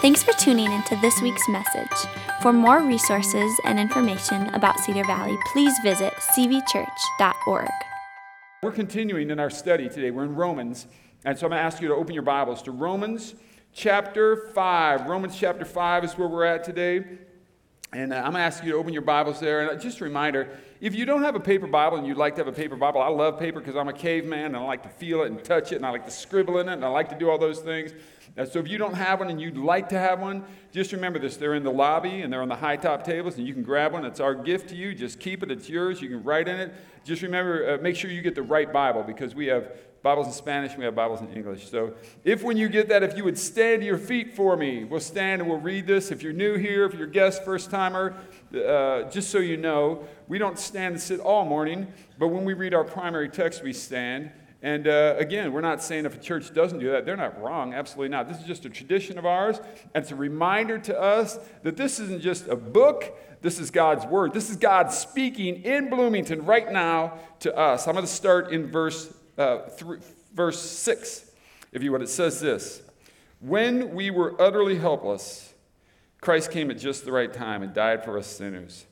Thanks for tuning into this week's message. For more resources and information about Cedar Valley, please visit cvchurch.org. We're continuing in our study today. We're in Romans, and so I'm going to ask you to open your Bibles to Romans chapter 5. Romans chapter 5 is where we're at today. And uh, I'm going to ask you to open your Bibles there. And uh, just a reminder if you don't have a paper Bible and you'd like to have a paper Bible, I love paper because I'm a caveman and I like to feel it and touch it and I like to scribble in it and I like to do all those things. Uh, so if you don't have one and you'd like to have one, just remember this. They're in the lobby and they're on the high top tables and you can grab one. It's our gift to you. Just keep it. It's yours. You can write in it. Just remember, uh, make sure you get the right Bible because we have Bibles in Spanish, we have Bibles in English. So if when you get that, if you would stand to your feet for me, we'll stand and we'll read this. If you're new here, if you're a guest, first timer, uh, just so you know, we don't stand and sit all morning, but when we read our primary text, we stand. And uh, again, we're not saying if a church doesn't do that, they're not wrong. Absolutely not. This is just a tradition of ours. And it's a reminder to us that this isn't just a book, this is God's word. This is God speaking in Bloomington right now to us. I'm going to start in verse, uh, th- verse 6, if you would. It says this When we were utterly helpless, Christ came at just the right time and died for us sinners.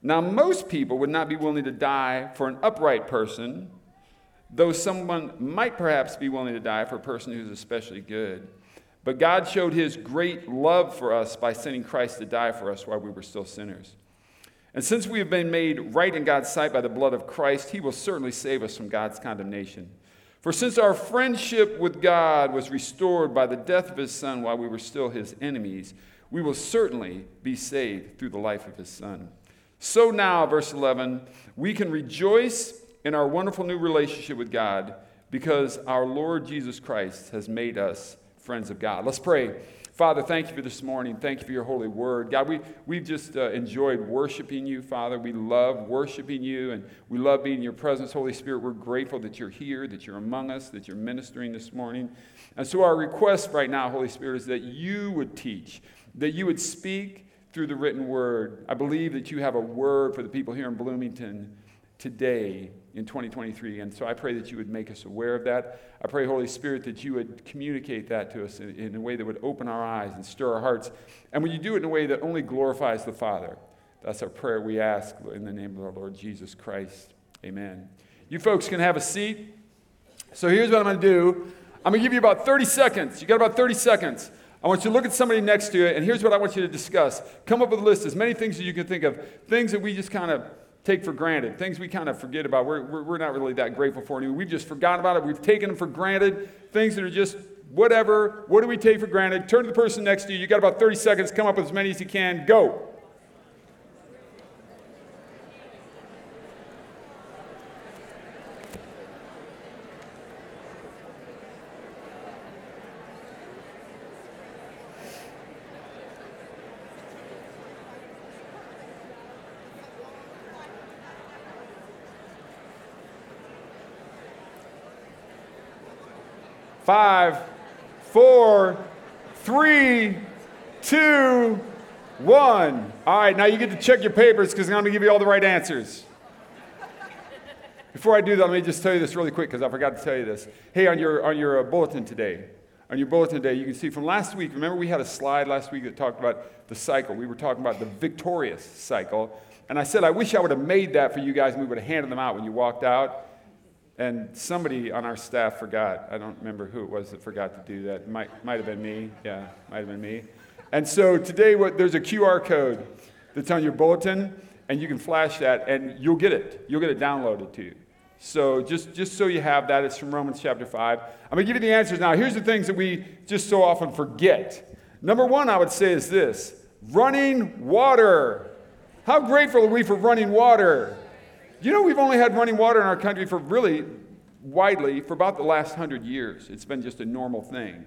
Now, most people would not be willing to die for an upright person though someone might perhaps be willing to die for a person who's especially good. But God showed his great love for us by sending Christ to die for us while we were still sinners. And since we have been made right in God's sight by the blood of Christ, he will certainly save us from God's condemnation. For since our friendship with God was restored by the death of his Son while we were still his enemies, we will certainly be saved through the life of his Son. So now, verse 11, we can rejoice in our wonderful new relationship with God because our Lord Jesus Christ has made us friends of God. Let's pray. Father, thank you for this morning. Thank you for your holy word. God, we, we've just uh, enjoyed worshiping you, Father. We love worshiping you and we love being in your presence, Holy Spirit. We're grateful that you're here, that you're among us, that you're ministering this morning. And so, our request right now, Holy Spirit, is that you would teach, that you would speak through the written word. I believe that you have a word for the people here in Bloomington today in 2023. And so I pray that you would make us aware of that. I pray, Holy Spirit, that you would communicate that to us in, in, a way that would open our eyes and stir our hearts. And would you do it in a way that only glorifies the Father? That's our prayer we ask in the name of our Lord Jesus Christ. Amen. You folks can have a seat. So here's what I'm going to do I'm going to give you about 30 seconds. You got about 30 seconds. I want you to look at somebody next to you, and here's what I want you to discuss. Come up with a list, as many things as you can think of, things that we just kind of take for granted, things we kind of forget about. We're, we're, we're not really that grateful for anymore. We've just forgotten about it. We've taken them for granted, things that are just whatever. What do we take for granted? Turn to the person next to you. You got about 30 seconds. Come up with as many as you can. Go. Five, four, three, two, one. All right, now you get to check your papers because I'm going to give you all the right answers. Before I do that, let me just tell you this really quick because I forgot to tell you this. Hey, on your, on your uh, bulletin today, on your bulletin today, you can see from last week, remember we had a slide last week that talked about the cycle. We were talking about the victorious cycle. And I said, I wish I would have made that for you guys and we would have handed them out when you walked out. And somebody on our staff forgot. I don't remember who it was that forgot to do that. Might, might have been me. Yeah, might have been me. And so today, what, there's a QR code that's on your bulletin, and you can flash that, and you'll get it. You'll get it downloaded to you. So just, just so you have that, it's from Romans chapter 5. I'm going to give you the answers now. Here's the things that we just so often forget. Number one, I would say, is this running water. How grateful are we for running water? You know, we've only had running water in our country for really widely for about the last hundred years. It's been just a normal thing,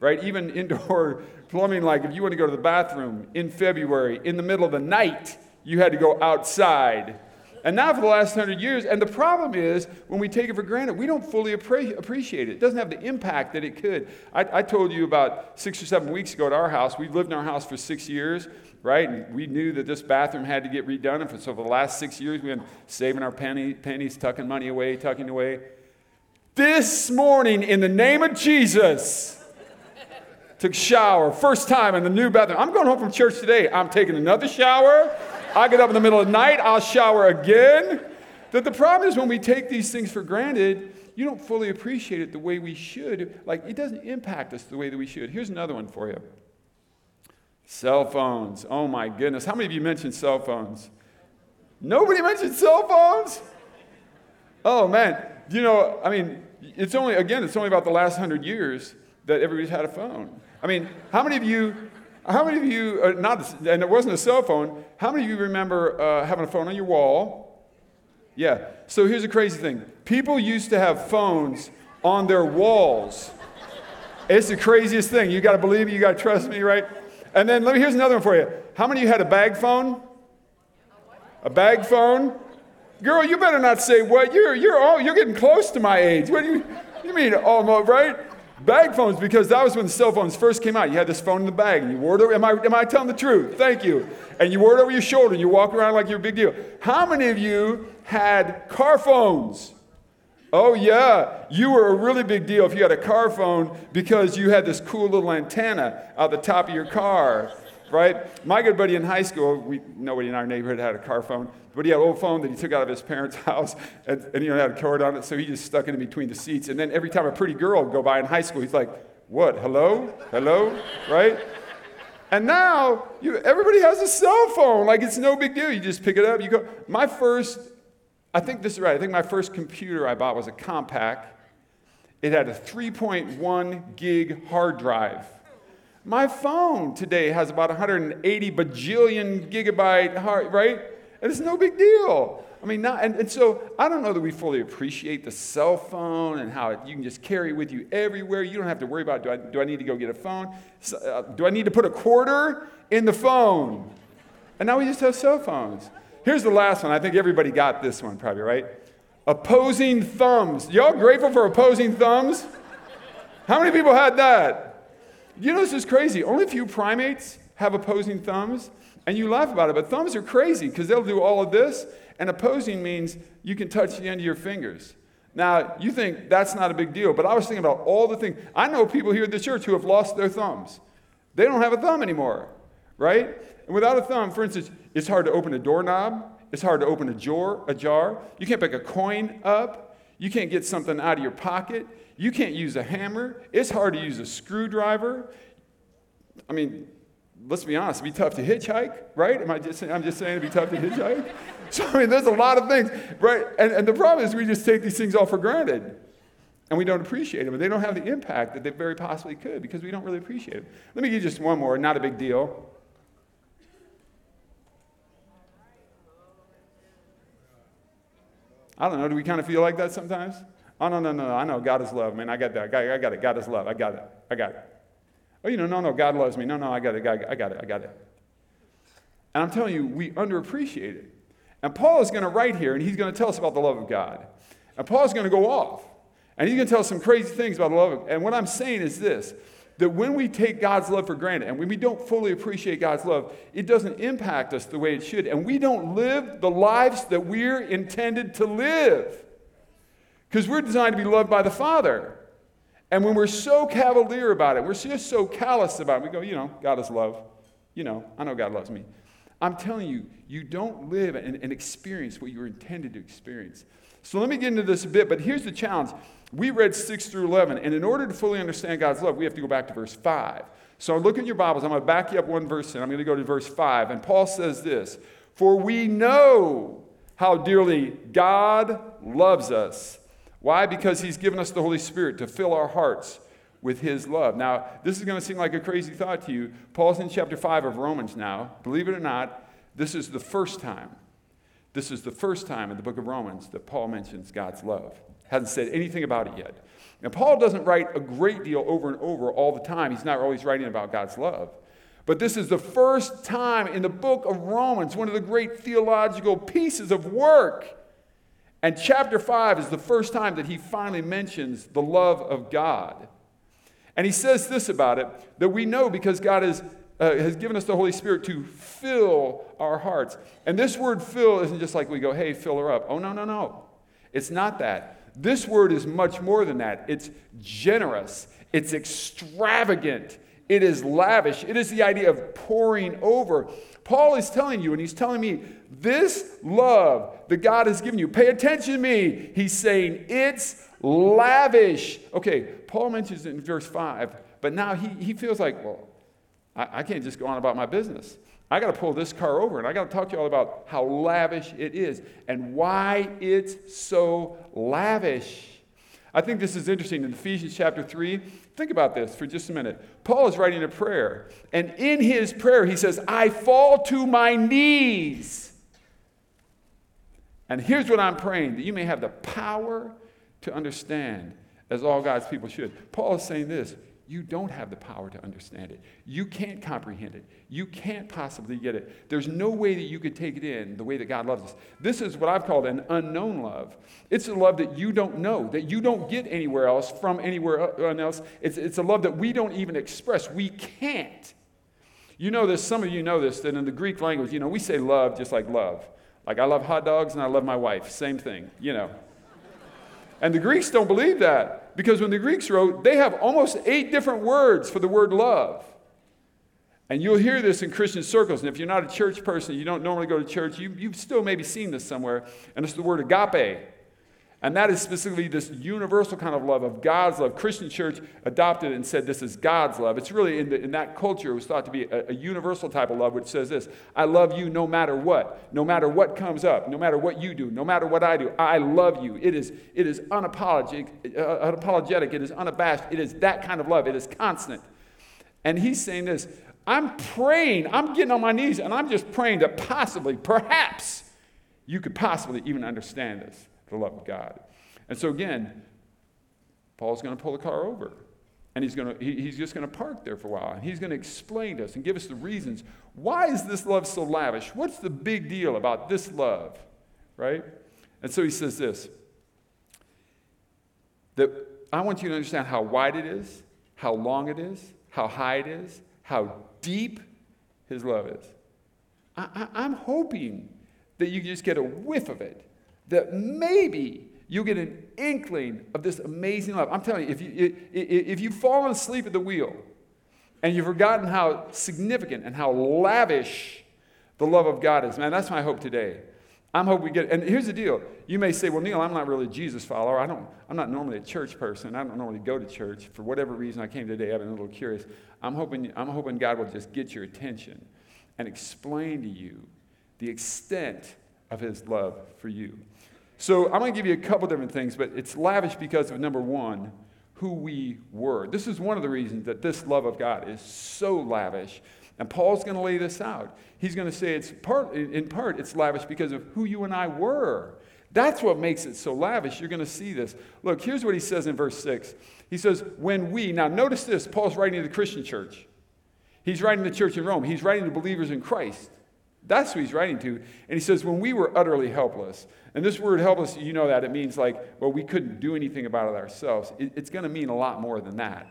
right? Even indoor plumbing, like if you want to go to the bathroom in February, in the middle of the night, you had to go outside. And now for the last hundred years, and the problem is when we take it for granted, we don't fully appreciate it. It doesn't have the impact that it could. I, I told you about six or seven weeks ago at our house, we've lived in our house for six years right? And we knew that this bathroom had to get redone. And so for the last six years, we've been saving our penny, pennies, tucking money away, tucking away. This morning, in the name of Jesus, took shower, first time in the new bathroom. I'm going home from church today. I'm taking another shower. I get up in the middle of the night, I'll shower again. That the problem is when we take these things for granted, you don't fully appreciate it the way we should. Like, it doesn't impact us the way that we should. Here's another one for you cell phones. Oh my goodness. How many of you mentioned cell phones? Nobody mentioned cell phones? Oh man. You know, I mean, it's only, again, it's only about the last hundred years that everybody's had a phone. I mean, how many of you, how many of you, uh, not, and it wasn't a cell phone, how many of you remember uh, having a phone on your wall? Yeah. So here's the crazy thing people used to have phones on their walls. It's the craziest thing. You got to believe me, you got to trust me, right? And then let me, here's another one for you. How many of you had a bag phone? A bag phone? Girl, you better not say what. You're, you're, all, you're getting close to my age. What do you, you mean almost, right? Bag phones, because that was when the cell phones first came out. You had this phone in the bag, and you wore it over. Am I, am I telling the truth? Thank you. And you wore it over your shoulder, and you walk around like you're a big deal. How many of you had car phones? Oh, yeah. You were a really big deal if you had a car phone because you had this cool little antenna out the top of your car, right? My good buddy in high school, we, nobody in our neighborhood had a car phone, but he had an old phone that he took out of his parents' house and, and know, had a cord on it, so he just stuck it in between the seats. And then every time a pretty girl would go by in high school, he's like, what, hello? Hello? Right? And now you, everybody has a cell phone. Like it's no big deal. You just pick it up. You go. My first I think this is right. I think my first computer I bought was a Compaq. It had a 3.1 gig hard drive. My phone today has about 180 bajillion gigabyte hard, right? And it's no big deal. I mean, not, and, and so I don't know that we fully appreciate the cell phone and how it, you can just carry it with you everywhere. You don't have to worry about do I, do I need to go get a phone? So, uh, do I need to put a quarter in the phone? And now we just have cell phones. Here's the last one. I think everybody got this one, probably, right? Opposing thumbs. Y'all grateful for opposing thumbs? How many people had that? You know, this is crazy. Only a few primates have opposing thumbs, and you laugh about it, but thumbs are crazy because they'll do all of this, and opposing means you can touch the end of your fingers. Now, you think that's not a big deal, but I was thinking about all the things. I know people here at the church who have lost their thumbs. They don't have a thumb anymore, right? And without a thumb, for instance, it's hard to open a doorknob. It's hard to open a jar, a jar. You can't pick a coin up. You can't get something out of your pocket. You can't use a hammer. It's hard to use a screwdriver. I mean, let's be honest, it'd be tough to hitchhike, right? Am I just saying, I'm just saying it'd be tough to hitchhike? So, I mean, there's a lot of things, right? And, and the problem is we just take these things all for granted and we don't appreciate them. And they don't have the impact that they very possibly could because we don't really appreciate them. Let me give you just one more, not a big deal. I don't know. Do we kind of feel like that sometimes? Oh, no, no, no. no. I know God is love, man. I got that. I got, I got it. God is love. I got it. I got it. Oh, you know, no, no. God loves me. No, no. I got it. I got it. I got it. And I'm telling you, we underappreciate it. And Paul is going to write here, and he's going to tell us about the love of God. And Paul's going to go off, and he's going to tell us some crazy things about the love of And what I'm saying is this that when we take God's love for granted and when we don't fully appreciate God's love, it doesn't impact us the way it should. And we don't live the lives that we're intended to live. Because we're designed to be loved by the Father. And when we're so cavalier about it, we're just so callous about it, we go, you know, God is love. You know, I know God loves me. I'm telling you, you don't live and, and experience what you're intended to experience. So let me get into this a bit, but here's the challenge. We read 6 through 11, and in order to fully understand God's love, we have to go back to verse 5. So look in your Bibles. I'm going to back you up one verse, and I'm going to go to verse 5. And Paul says this For we know how dearly God loves us. Why? Because he's given us the Holy Spirit to fill our hearts with his love. Now, this is going to seem like a crazy thought to you. Paul's in chapter 5 of Romans now. Believe it or not, this is the first time. This is the first time in the book of Romans that Paul mentions God's love hasn't said anything about it yet. Now, Paul doesn't write a great deal over and over all the time. He's not always writing about God's love. But this is the first time in the book of Romans, one of the great theological pieces of work. And chapter 5 is the first time that he finally mentions the love of God. And he says this about it that we know because God is, uh, has given us the Holy Spirit to fill our hearts. And this word fill isn't just like we go, hey, fill her up. Oh, no, no, no. It's not that. This word is much more than that. It's generous, it's extravagant, It is lavish. It is the idea of pouring over. Paul is telling you, and he's telling me, this love that God has given you, pay attention to me. He's saying it's lavish. Okay, Paul mentions it in verse 5, but now he, he feels like, well, I, I can't just go on about my business. I got to pull this car over and I got to talk to you all about how lavish it is and why it's so lavish. I think this is interesting in Ephesians chapter 3. Think about this for just a minute. Paul is writing a prayer, and in his prayer, he says, I fall to my knees. And here's what I'm praying that you may have the power to understand, as all God's people should. Paul is saying this you don't have the power to understand it. You can't comprehend it. You can't possibly get it. There's no way that you could take it in the way that God loves us. This is what I've called an unknown love. It's a love that you don't know, that you don't get anywhere else from anywhere uh, else. It's, it's a love that we don't even express. We can't. You know this, some of you know this, that in the Greek language, you know, we say love just like love. Like I love hot dogs and I love my wife. Same thing, you know. And the Greeks don't believe that. Because when the Greeks wrote, they have almost eight different words for the word love. And you'll hear this in Christian circles. And if you're not a church person, you don't normally go to church, you, you've still maybe seen this somewhere. And it's the word agape. And that is specifically this universal kind of love of God's love. Christian church adopted and said this is God's love. It's really in, the, in that culture, it was thought to be a, a, universal type of love, which says this I love you no matter what, no matter what comes up, no matter what you do, no matter what I do. I love you. It is, it is unapologetic, uh, unapologetic, it is unabashed, it is that kind of love, it is constant. And he's saying this I'm praying, I'm getting on my knees, and I'm just praying that possibly, perhaps, you could possibly even understand this the love of God. And so again, Paul's going to pull the car over. And he's, going to, he, he's just going to park there for a while. And he's going to explain to us and give us the reasons. Why is this love so lavish? What's the big deal about this love? Right? And so he says this that I want you to understand how wide it is, how long it is, how high it is, how deep his love is. I, am hoping that you just get a whiff of it that maybe you'll get an inkling of this amazing love. I'm telling you, if, you, if you've fallen asleep at the wheel and you've forgotten how significant and how lavish the love of God is, man, that's my hope today. I'm hoping we get, and here's the deal. You may say, well, Neal, I'm not really a Jesus follower. I don't, I'm not normally a church person. I don't normally go to church. For whatever reason I came today, I've been a little curious. I'm hoping, I'm hoping God will just get your attention and explain to you the extent of his love for you. So I'm going to give you a couple different things, but it's lavish because of number one, who we were. This is one of the reasons that this love of God is so lavish. And Paul's going to lay this out. He's going to say it's part, in part, it's lavish because of who you and I were. That's what makes it so lavish. You're going to see this. Look, here's what he says in verse 6. He says, When we, now notice this, Paul's writing to the Christian church. He's writing to the church in Rome. He's writing to believers in Christ. That's who he's writing to. And he says, When we were utterly helpless, and this word helpless, you know that it means like, well, we couldn't do anything about it ourselves. It, it's going to mean a lot more than that.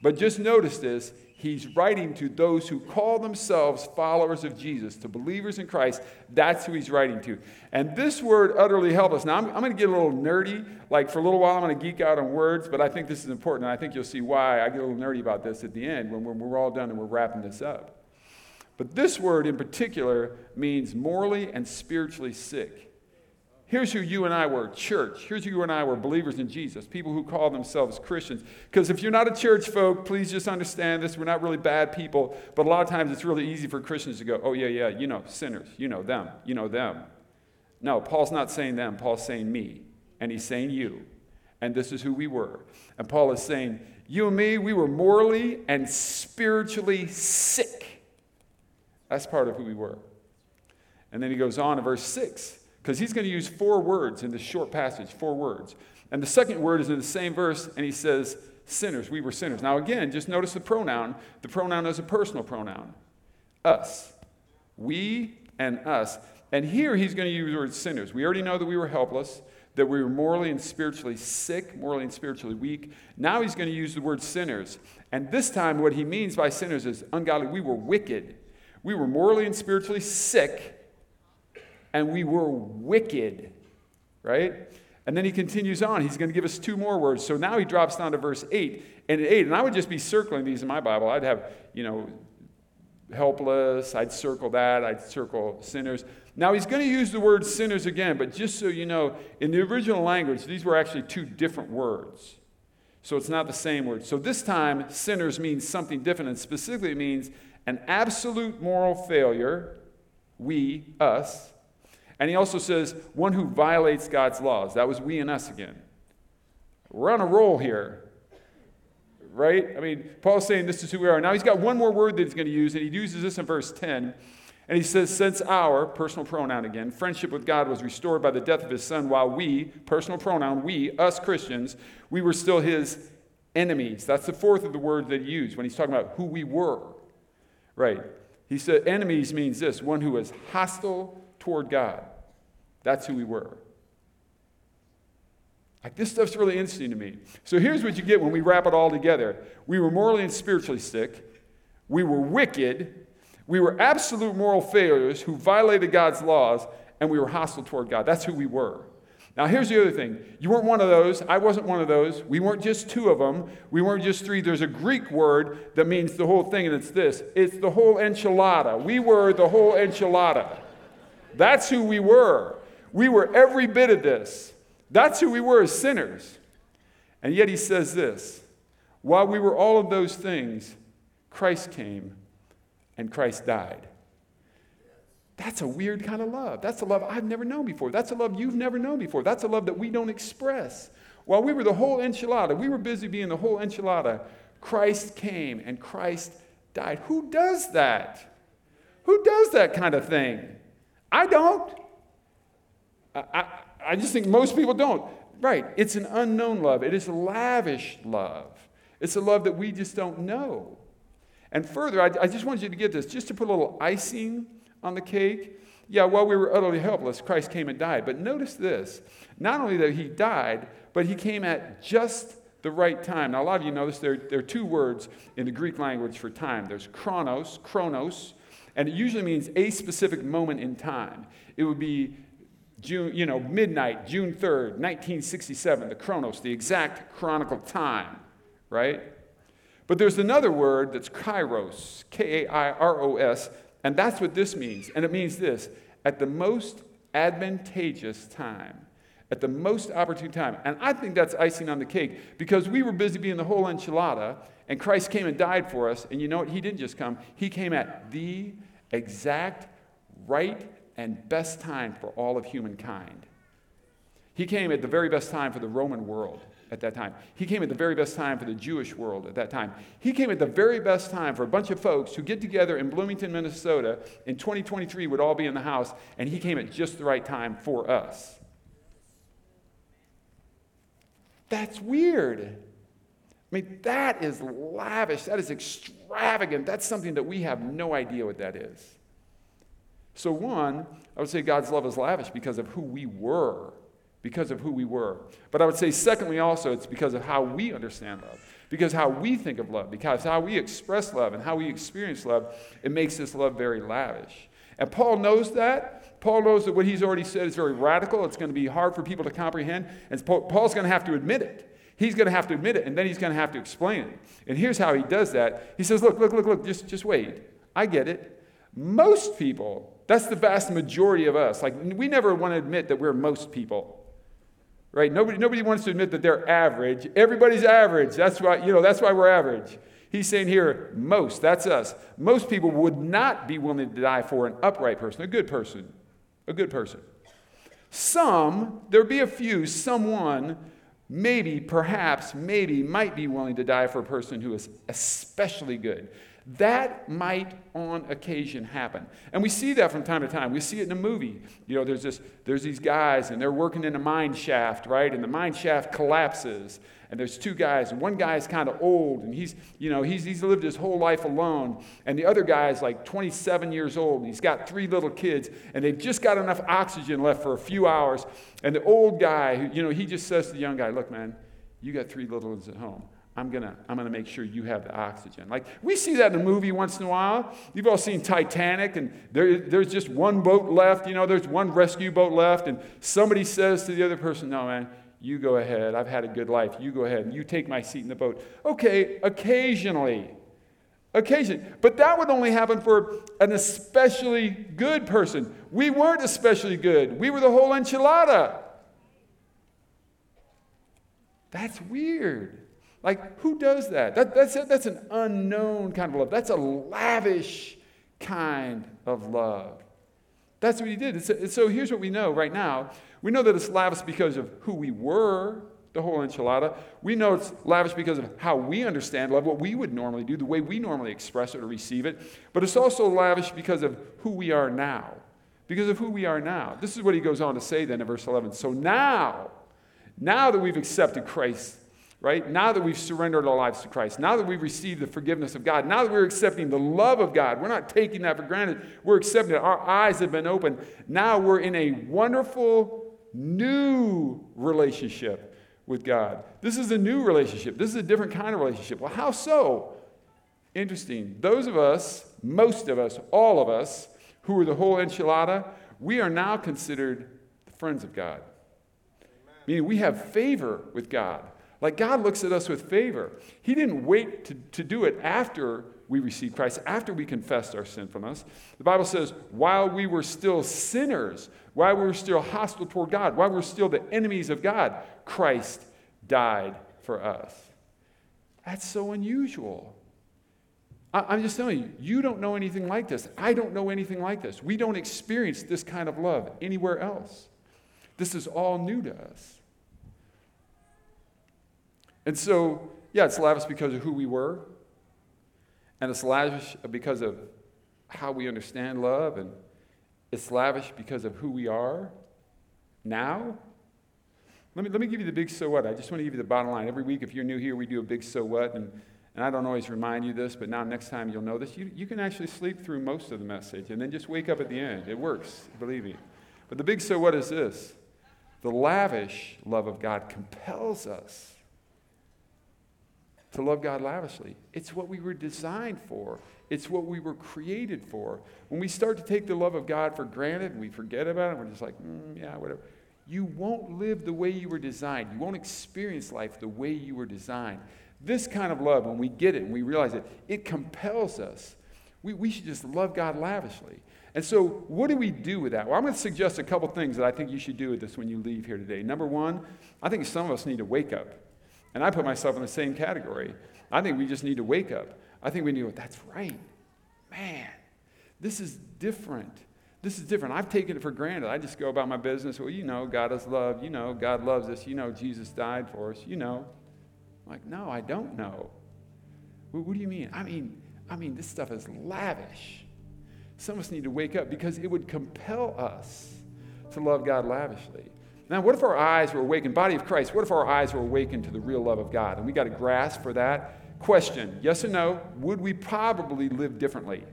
But just notice this he's writing to those who call themselves followers of Jesus, to believers in Christ. That's who he's writing to. And this word, utterly helpless, now I'm, I'm going to get a little nerdy. Like for a little while, I'm going to geek out on words, but I think this is important. And I think you'll see why I get a little nerdy about this at the end when we're, we're all done and we're wrapping this up. But this word in particular means morally and spiritually sick. Here's who you and I were church. Here's who you and I were believers in Jesus, people who call themselves Christians. Because if you're not a church folk, please just understand this. We're not really bad people, but a lot of times it's really easy for Christians to go, oh, yeah, yeah, you know, sinners. You know them. You know them. No, Paul's not saying them. Paul's saying me. And he's saying you. And this is who we were. And Paul is saying, you and me, we were morally and spiritually sick. That's part of who we were. And then he goes on in verse 6 because he's going to use four words in this short passage, four words. And the second word is in the same verse, and he says, sinners. We were sinners. Now, again, just notice the pronoun. The pronoun is a personal pronoun us. We and us. And here he's going to use the word sinners. We already know that we were helpless, that we were morally and spiritually sick, morally and spiritually weak. Now he's going to use the word sinners. And this time, what he means by sinners is ungodly. We were wicked. We were morally and spiritually sick and we were wicked, right? And then he continues on. He's going to give us two more words. So now he drops down to verse 8 and 8. And I would just be circling these in my Bible. I'd have, you know, helpless. I'd circle that. I'd circle sinners. Now he's going to use the word sinners again, but just so you know, in the original language, these were actually two different words. So it's not the same word. So this time, sinners means something different, and specifically it means an absolute moral failure, we, us. And he also says one who violates God's laws. That was we and us again. We're on a roll here. Right? I mean, Paul's saying this is who we are. Now he's got one more word that he's going to use, and he uses this in verse 10. And he says, Since our, personal pronoun again, friendship with God was restored by the death of his son, while we, personal pronoun, we, us Christians, we were still his enemies. That's the fourth of the words that he used when he's talking about who we were. Right. He said, enemies means this one who is hostile toward God. That's who we were. Like, this stuff's really interesting to me. So here's what you get when we wrap it all together we were morally and spiritually sick, we were wicked, we were absolute moral failures who violated God's laws, and we were hostile toward God. That's who we were. Now, here's the other thing. You weren't one of those. I wasn't one of those. We weren't just two of them. We weren't just three. There's a Greek word that means the whole thing, and it's this it's the whole enchilada. We were the whole enchilada. That's who we were. We were every bit of this. That's who we were as sinners. And yet he says this while we were all of those things, Christ came and Christ died. That's a weird kind of love. That's a love I've never known before. That's a love you've never known before. That's a love that we don't express. While we were the whole enchilada, we were busy being the whole enchilada, Christ came and Christ died. Who does that? Who does that kind of thing? I don't. I, I, I just think most people don't. Right, it's an unknown love, it is lavish love. It's a love that we just don't know. And further, I, I just want you to get this, just to put a little icing on the cake. Yeah, while we were utterly helpless, Christ came and died. But notice this not only that he died, but he came at just the right time. Now, a lot of you notice there, there are two words in the Greek language for time there's chronos, chronos, and it usually means a specific moment in time. It would be June, you know, midnight, June 3rd, 1967, the chronos, the exact chronicle time, right? But there's another word that's kairos, K A I R O S, and that's what this means. And it means this at the most advantageous time. At the most opportune time. And I think that's icing on the cake because we were busy being the whole enchilada, and Christ came and died for us. And you know what? He didn't just come, He came at the exact right and best time for all of humankind. He came at the very best time for the Roman world at that time. He came at the very best time for the Jewish world at that time. He came at the very best time for a bunch of folks who get together in Bloomington, Minnesota in 2023 would all be in the house, and he came at just the right time for us. That's weird. I mean, that is lavish. That is extravagant. That's something that we have no idea what that is. So, one, I would say God's love is lavish because of who we were because of who we were. But I would say, secondly, also, it's because of how we understand love, because how we think of love, because how we express love and how we experience love, it makes this love very lavish. And Paul knows that. Paul knows that what he's already said is very radical. It's going to be hard for people to comprehend. And Paul's going to have to admit it. He's going to have to admit it, and then he's going to have to explain it. And here's how he does that. He says, Look, look, look, look, just, just wait. I get it. Most people, that's the vast majority of us. Like, we never want to admit that we're most people right? Nobody, nobody wants to admit that they're average. Everybody's average. That's why, you know, that's why we're average. He's saying here, most, that's us. Most people would not be willing to die for an upright person, a good person, a good person. Some, there'd be a few, someone, maybe, perhaps, maybe, might be willing to die for a person who is especially good. That might on occasion happen. And we see that from time to time. We see it in a movie. You know, there's, this, there's these guys and they're working in a mine shaft, right? And the mine shaft collapses. And there's two guys, and one guy's kind of old, and he's, you know, he's, he's lived his whole life alone. And the other guy is like 27 years old, and he's got three little kids, and they've just got enough oxygen left for a few hours. And the old guy, you know, he just says to the young guy, Look, man, you got three little ones at home. I'm gonna, I'm gonna make sure you have the oxygen. Like we see that in a movie once in a while. You've all seen Titanic, and there, there's just one boat left, you know, there's one rescue boat left, and somebody says to the other person, No, man, You go ahead. I've had a good life. You go ahead. and You take my seat in the boat. Okay, occasionally. Occasionally. But that would only happen for an especially good person. We weren't especially good, we were the whole enchilada. That's weird. Like, who does that? that that's, a, that's an unknown kind of love. That's a lavish kind of love. That's what he did. So here's what we know right now. We know that it's lavish because of who we were, the whole enchilada. We know it's lavish because of how we understand love, what we would normally do, the way we normally express it or receive it. But it's also lavish because of who we are now. Because of who we are now. This is what he goes on to say then in verse 11. So now, now that we've accepted Christ right? Now that we've surrendered our lives to Christ, now that we've received the forgiveness of God, now that we're accepting the love of God, we're not taking that for granted. We're accepting it. Our eyes have been opened. Now we're in a wonderful new relationship with God. This is a new relationship. This is a different kind of relationship. Well, how so? Interesting. Those of us, most of us, all of us, who are the whole enchilada, we are now considered the friends of God. Amen. Meaning we have favor with God. Like God looks at us with favor. He didn't wait to, to do it after we received Christ, after we confessed our sinfulness. The Bible says, while we were still sinners, while we were still hostile toward God, while we were still the enemies of God, Christ died for us. That's so unusual. I, am just telling you, you don't know anything like this. I don't know anything like this. We don't experience this kind of love anywhere else. This is all new to us. And so, yeah, it's lavish because of who we were, and it's lavish because of how we understand love, and it's lavish because of who we are now. Let me, let me give you the big so what. I just want to give you the bottom line. Every week, if you're new here, we do a big so what, and, and I don't always remind you this, but now next time you'll know this. You, you can actually sleep through most of the message and then just wake up at the end. It works, believe me. But the big so what is this the lavish love of God compels us to love God lavishly. It's what we were designed for, it's what we were created for. When we start to take the love of God for granted and we forget about it, we're just like, mm, yeah, whatever. You won't live the way you were designed. You won't experience life the way you were designed. This kind of love, when we get it and we realize it, it compels us. We, we should just love God lavishly. And so, what do we do with that? Well, I'm going to suggest a couple things that I think you should do with this when you leave here today. Number one, I think some of us need to wake up. And I put myself in the same category. I think we just need to wake up. I think we need to go, that's right. Man, this is different. This is different. I've taken it for granted. I just go about my business. Well, you know, God is love. You know, God loves us. You know, Jesus died for us. You know. I'm like, no, I don't know. Well, what do you mean? I mean, I mean, this stuff is lavish. Some of us need to wake up because it would compel us to love God lavishly. Now, what if our eyes were awakened, body of Christ, what if our eyes were awakened to the real love of God? And we got to grasp for that. Question yes or no, would we probably live differently?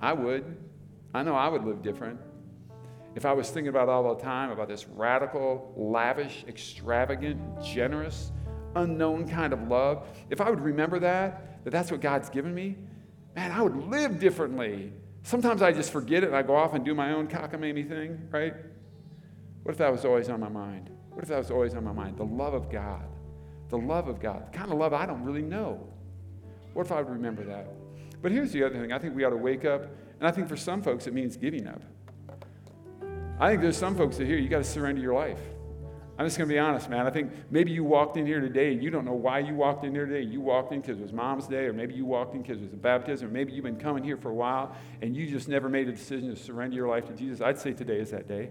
I would. I know I would live different. If I was thinking about all the time about this radical, lavish, extravagant, generous, unknown kind of love, if I would remember that, that that's what God's given me, man, I would live differently. Sometimes I just forget it and I go off and do my own cockamamie thing, right? What if that was always on my mind? What if that was always on my mind? The love of God. The love of God. The kind of love I don't really know. What if I would remember that? But here's the other thing I think we ought to wake up, and I think for some folks it means giving up. I think there's some folks that here you got to surrender your life. I'm just going to be honest, man. I think maybe you walked in here today and you don't know why you walked in here today. You walked in because it was mom's day, or maybe you walked in because it was a baptism, or maybe you've been coming here for a while and you just never made a decision to surrender your life to Jesus. I'd say today is that day.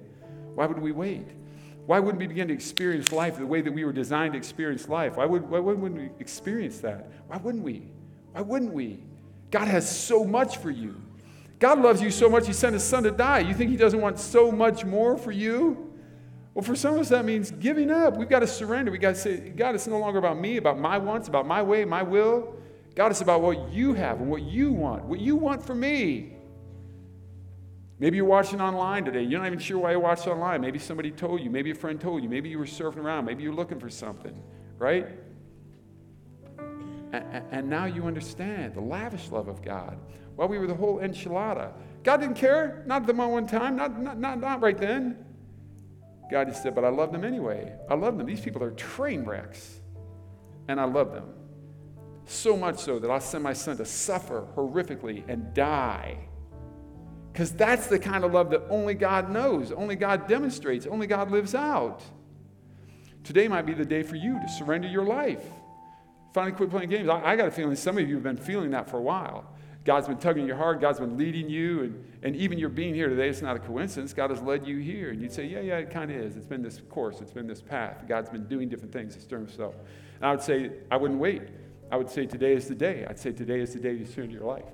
Why would we wait? Why wouldn't we begin to experience life the way that we were designed to experience life? Why, would, why wouldn't we experience that? Why wouldn't we? Why wouldn't we? God has so much for you. God loves you so much, He sent His Son to die. You think He doesn't want so much more for you? Well, for some of us, that means giving up. We've got to surrender. We've got to say, God, it's no longer about me, about my wants, about my way, my will. God, it's about what you have and what you want, what you want for me. Maybe you're watching online today. You're not even sure why you watched online. Maybe somebody told you. Maybe a friend told you. Maybe you were surfing around. Maybe you're looking for something, right? And, and now you understand the lavish love of God. While we were the whole enchilada, God didn't care. Not at the moment time. Not, not, not, not right then. God just said, But I love them anyway. I love them. These people are train wrecks. And I love them. So much so that I'll send my son to suffer horrifically and die. Because that's the kind of love that only God knows, only God demonstrates, only God lives out. Today might be the day for you to surrender your life. Finally, quit playing games. I, I got a feeling some of you have been feeling that for a while. God's been tugging at your heart, God's been leading you, and, and even your being here today, it's not a coincidence. God has led you here. And you'd say, Yeah, yeah, it kind of is. It's been this course, it's been this path. God's been doing different things to stir himself. And I would say, I wouldn't wait. I would say, Today is the day. I'd say, Today is the day to surrender your life.